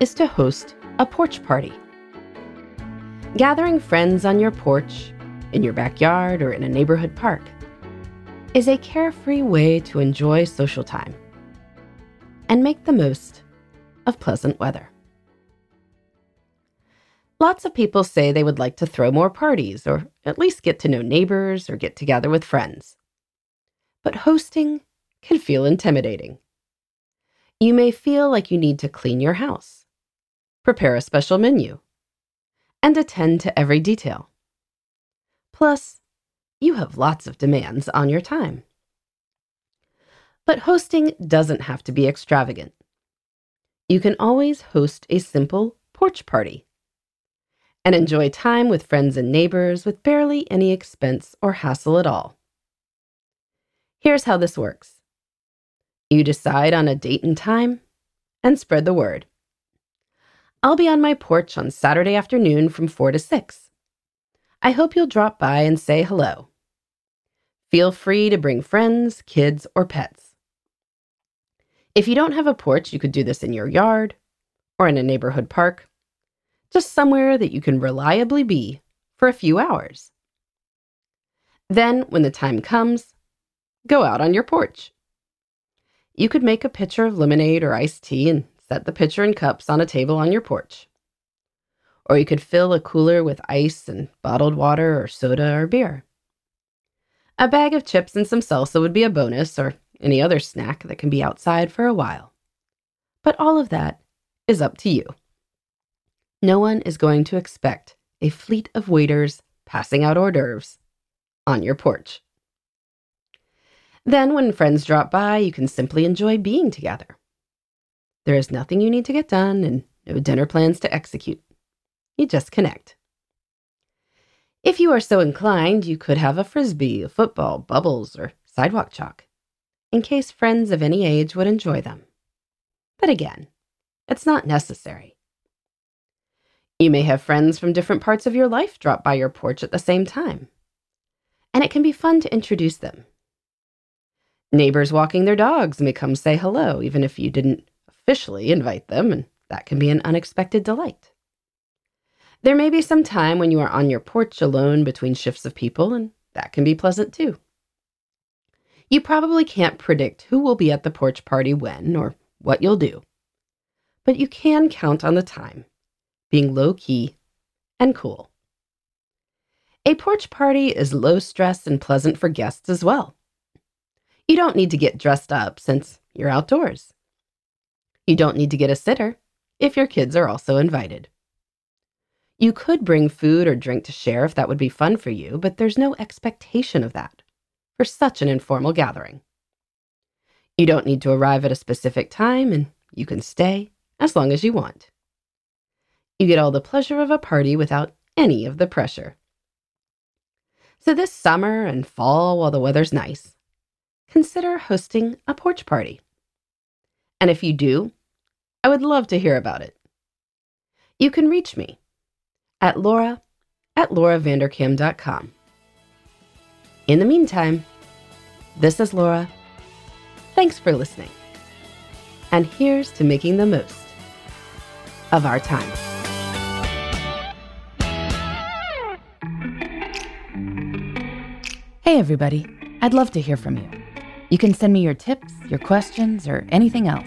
is to host a porch party. Gathering friends on your porch, in your backyard, or in a neighborhood park is a carefree way to enjoy social time and make the most of pleasant weather. Lots of people say they would like to throw more parties or at least get to know neighbors or get together with friends. But hosting can feel intimidating. You may feel like you need to clean your house, prepare a special menu, and attend to every detail. Plus, you have lots of demands on your time. But hosting doesn't have to be extravagant. You can always host a simple porch party and enjoy time with friends and neighbors with barely any expense or hassle at all. Here's how this works you decide on a date and time and spread the word. I'll be on my porch on Saturday afternoon from 4 to 6. I hope you'll drop by and say hello. Feel free to bring friends, kids, or pets. If you don't have a porch, you could do this in your yard or in a neighborhood park just somewhere that you can reliably be for a few hours. Then, when the time comes, go out on your porch. You could make a pitcher of lemonade or iced tea and set the pitcher and cups on a table on your porch. Or you could fill a cooler with ice and bottled water or soda or beer. A bag of chips and some salsa would be a bonus, or any other snack that can be outside for a while. But all of that is up to you. No one is going to expect a fleet of waiters passing out hors d'oeuvres on your porch. Then, when friends drop by, you can simply enjoy being together. There is nothing you need to get done and no dinner plans to execute. You just connect. If you are so inclined, you could have a frisbee, a football, bubbles, or sidewalk chalk, in case friends of any age would enjoy them. But again, it's not necessary. You may have friends from different parts of your life drop by your porch at the same time. And it can be fun to introduce them. Neighbors walking their dogs may come say hello, even if you didn't officially invite them, and that can be an unexpected delight. There may be some time when you are on your porch alone between shifts of people, and that can be pleasant too. You probably can't predict who will be at the porch party when or what you'll do, but you can count on the time being low key and cool. A porch party is low stress and pleasant for guests as well. You don't need to get dressed up since you're outdoors. You don't need to get a sitter if your kids are also invited. You could bring food or drink to share if that would be fun for you, but there's no expectation of that for such an informal gathering. You don't need to arrive at a specific time, and you can stay as long as you want. You get all the pleasure of a party without any of the pressure. So, this summer and fall, while the weather's nice, consider hosting a porch party. And if you do, I would love to hear about it. You can reach me at laura at lauravanderkam.com. In the meantime, this is Laura. Thanks for listening. And here's to making the most of our time. Hey, everybody. I'd love to hear from you. You can send me your tips, your questions, or anything else.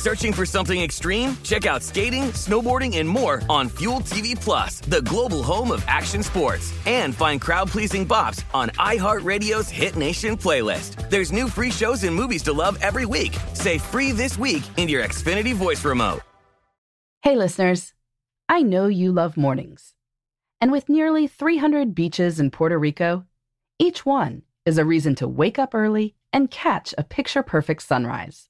Searching for something extreme? Check out skating, snowboarding, and more on Fuel TV Plus, the global home of action sports. And find crowd-pleasing bops on iHeartRadio's Hit Nation playlist. There's new free shows and movies to love every week. Say free this week in your Xfinity voice remote. Hey, listeners. I know you love mornings. And with nearly 300 beaches in Puerto Rico, each one is a reason to wake up early and catch a picture perfect sunrise.